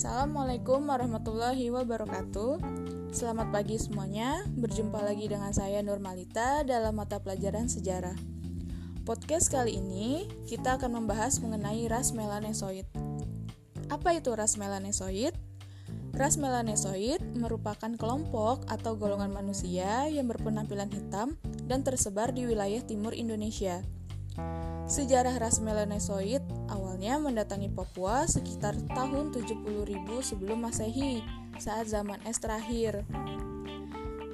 Assalamualaikum warahmatullahi wabarakatuh. Selamat pagi semuanya. Berjumpa lagi dengan saya Nurmalita dalam mata pelajaran sejarah. Podcast kali ini kita akan membahas mengenai ras melanesoid. Apa itu ras melanesoid? Ras melanesoid merupakan kelompok atau golongan manusia yang berpenampilan hitam dan tersebar di wilayah timur Indonesia. Sejarah ras melanesoid awalnya mendatangi Papua sekitar tahun 70.000 sebelum Masehi, saat zaman es terakhir.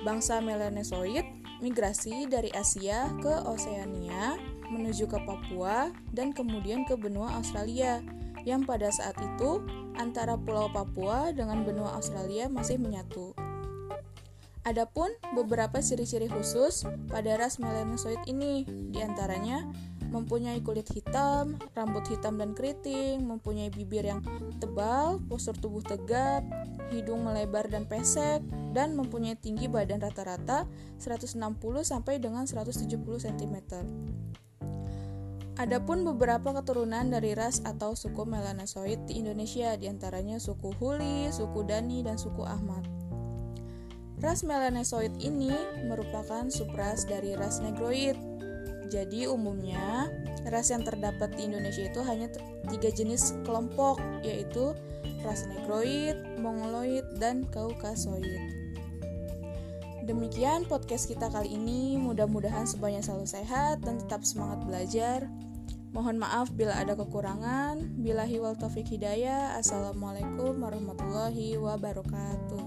Bangsa melanesoid migrasi dari Asia ke Oseania menuju ke Papua dan kemudian ke benua Australia yang pada saat itu antara Pulau Papua dengan benua Australia masih menyatu. Adapun beberapa ciri-ciri khusus pada ras melanosoid ini, di antaranya mempunyai kulit hitam, rambut hitam dan keriting, mempunyai bibir yang tebal, postur tubuh tegap, hidung melebar dan pesek, dan mempunyai tinggi badan rata-rata 160 sampai dengan 170 cm. Adapun beberapa keturunan dari ras atau suku melanosoid di Indonesia, di antaranya suku Huli, suku Dani, dan suku Ahmad. Ras melanosoid ini merupakan subras dari ras negroid jadi umumnya ras yang terdapat di Indonesia itu hanya tiga jenis kelompok yaitu ras Negroid, Mongoloid, dan Kaukasoid. Demikian podcast kita kali ini. Mudah-mudahan semuanya selalu sehat dan tetap semangat belajar. Mohon maaf bila ada kekurangan. Bila hiwal taufik hidayah. Assalamualaikum warahmatullahi wabarakatuh.